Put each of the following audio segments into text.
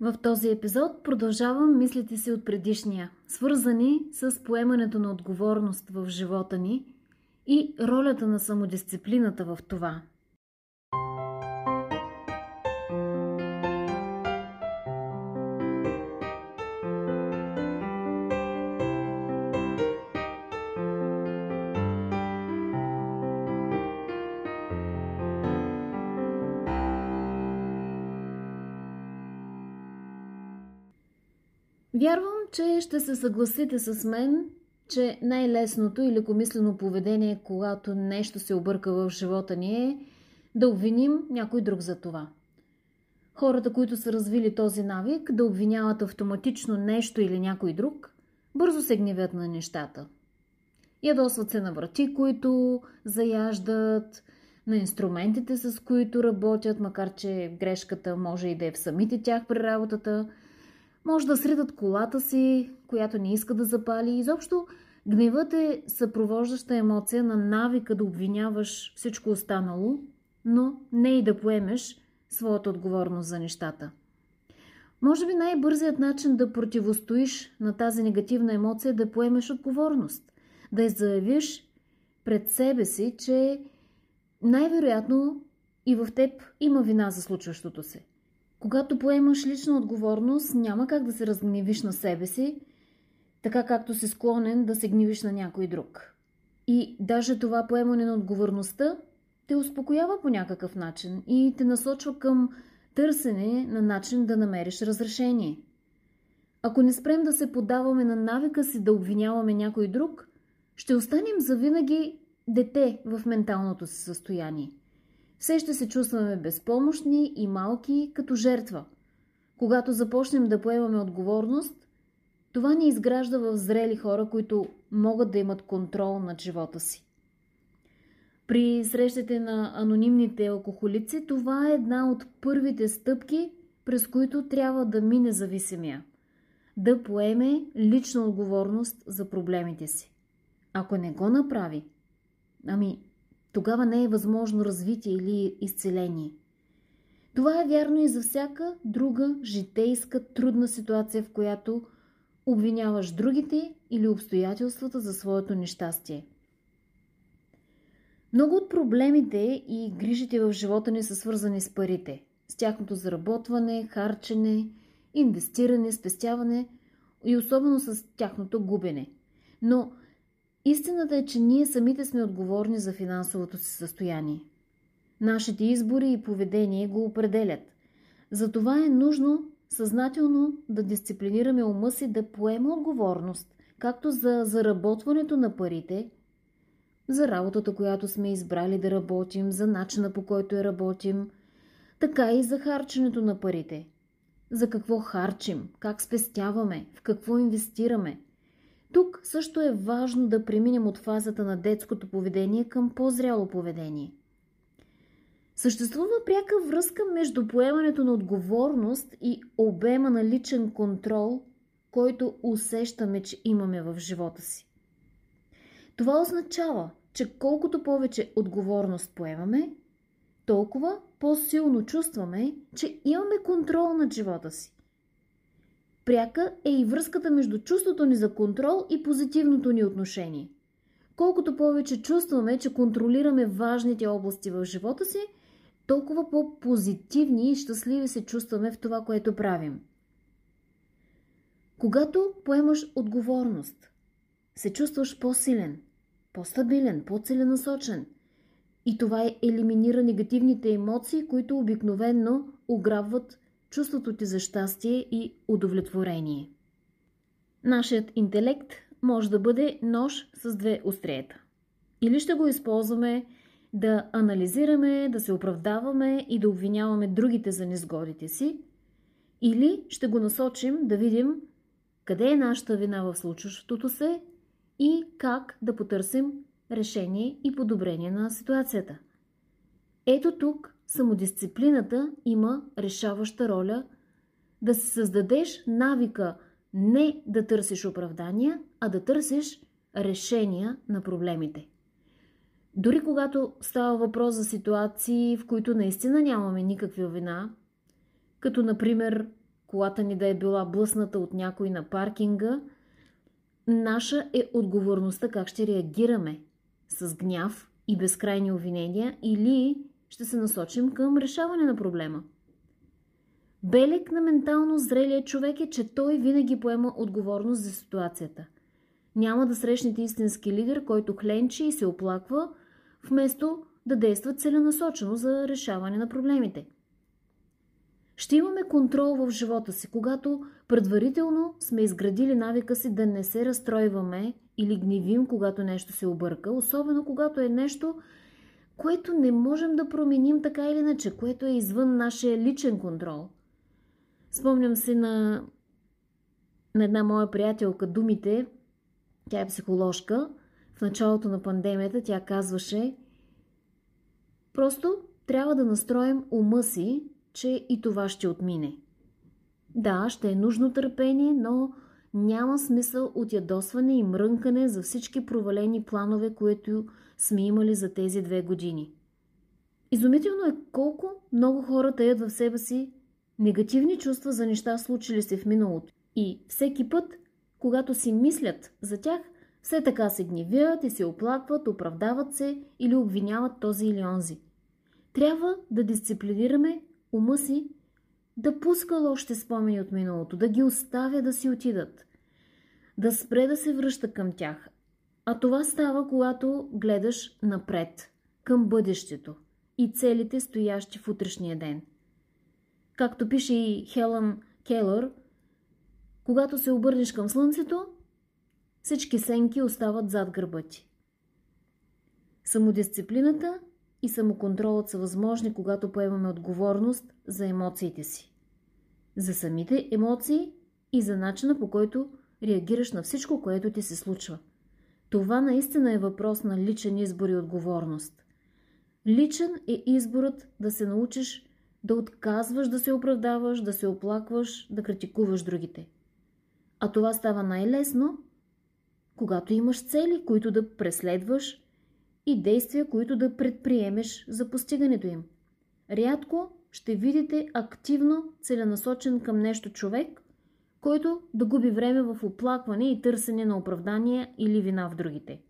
В този епизод продължавам мислите си от предишния, свързани с поемането на отговорност в живота ни и ролята на самодисциплината в това. Вярвам, че ще се съгласите с мен, че най-лесното и лекомислено поведение, когато нещо се обърка в живота ни е да обвиним някой друг за това. Хората, които са развили този навик да обвиняват автоматично нещо или някой друг, бързо се гневят на нещата. Ядосват се на врати, които заяждат, на инструментите, с които работят, макар че грешката може и да е в самите тях при работата – може да средат колата си, която не иска да запали. Изобщо гневът е съпровождаща емоция на навика да обвиняваш всичко останало, но не и да поемеш своята отговорност за нещата. Може би най-бързият начин да противостоиш на тази негативна емоция е да поемеш отговорност. Да я заявиш пред себе си, че най-вероятно и в теб има вина за случващото се. Когато поемаш лична отговорност, няма как да се разгневиш на себе си, така както си склонен да се гневиш на някой друг. И даже това поемане на отговорността те успокоява по някакъв начин и те насочва към търсене на начин да намериш разрешение. Ако не спрем да се подаваме на навика си да обвиняваме някой друг, ще останем завинаги дете в менталното си състояние все ще се чувстваме безпомощни и малки като жертва. Когато започнем да поемаме отговорност, това ни изгражда в зрели хора, които могат да имат контрол над живота си. При срещите на анонимните алкохолици това е една от първите стъпки, през които трябва да мине зависимия. Да поеме лична отговорност за проблемите си. Ако не го направи, ами тогава не е възможно развитие или изцеление. Това е вярно и за всяка друга житейска трудна ситуация, в която обвиняваш другите или обстоятелствата за своето нещастие. Много от проблемите и грижите в живота ни са свързани с парите, с тяхното заработване, харчене, инвестиране, спестяване и особено с тяхното губене. Но Истината е, че ние самите сме отговорни за финансовото си състояние. Нашите избори и поведение го определят. Затова е нужно съзнателно да дисциплинираме ума си да поема отговорност, както за заработването на парите, за работата, която сме избрали да работим, за начина по който я работим, така и за харченето на парите. За какво харчим, как спестяваме, в какво инвестираме – тук също е важно да преминем от фазата на детското поведение към по-зряло поведение. Съществува пряка връзка между поемането на отговорност и обема на личен контрол, който усещаме, че имаме в живота си. Това означава, че колкото повече отговорност поемаме, толкова по-силно чувстваме, че имаме контрол над живота си. Пряка е и връзката между чувството ни за контрол и позитивното ни отношение. Колкото повече чувстваме, че контролираме важните области в живота си, толкова по-позитивни и щастливи се чувстваме в това, което правим. Когато поемаш отговорност, се чувстваш по-силен, по-стабилен, по-целенасочен. И това е елиминира негативните емоции, които обикновенно ограбват чувството ти за щастие и удовлетворение. Нашият интелект може да бъде нож с две остриета. Или ще го използваме да анализираме, да се оправдаваме и да обвиняваме другите за незгодите си, или ще го насочим да видим къде е нашата вина в случващото се и как да потърсим решение и подобрение на ситуацията. Ето тук самодисциплината има решаваща роля да се създадеш навика не да търсиш оправдания, а да търсиш решения на проблемите. Дори когато става въпрос за ситуации, в които наистина нямаме никаква вина, като например, колата ни да е била блъсната от някой на паркинга, наша е отговорността как ще реагираме с гняв и безкрайни обвинения или ще се насочим към решаване на проблема. Белек на ментално зрелия човек е, че той винаги поема отговорност за ситуацията. Няма да срещнете истински лидер, който хленчи и се оплаква, вместо да действа целенасочено за решаване на проблемите. Ще имаме контрол в живота си, когато предварително сме изградили навика си да не се разстройваме или гневим, когато нещо се обърка, особено когато е нещо, което не можем да променим така или иначе, което е извън нашия личен контрол. Спомням си на, на една моя приятелка думите, тя е психоложка, в началото на пандемията тя казваше Просто трябва да настроим ума си, че и това ще отмине. Да, ще е нужно търпение, но няма смисъл от ядосване и мрънкане за всички провалени планове, които сме имали за тези две години. Изумително е колко много хора таят в себе си негативни чувства за неща, случили се в миналото. И всеки път, когато си мислят за тях, все така се гневят и се оплакват, оправдават се или обвиняват този или онзи. Трябва да дисциплинираме ума си да пуска лошите спомени от миналото, да ги оставя да си отидат, да спре да се връща към тях. А това става, когато гледаш напред, към бъдещето и целите, стоящи в утрешния ден. Както пише и Хелън Келър, когато се обърнеш към слънцето, всички сенки остават зад гърба ти. Самодисциплината и самоконтролът са възможни, когато поемаме отговорност за емоциите си. За самите емоции и за начина по който реагираш на всичко, което ти се случва. Това наистина е въпрос на личен избор и отговорност. Личен е изборът да се научиш да отказваш да се оправдаваш, да се оплакваш, да критикуваш другите. А това става най-лесно, когато имаш цели, които да преследваш и действия, които да предприемеш за постигането им. Рядко ще видите активно целенасочен към нещо човек, който да губи време в оплакване и търсене на оправдания или вина в другите.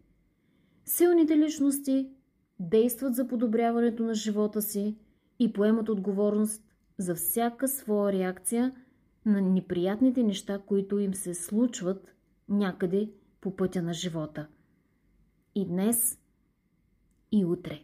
Силните личности действат за подобряването на живота си и поемат отговорност за всяка своя реакция на неприятните неща, които им се случват някъде по пътя на живота. И днес, и утре.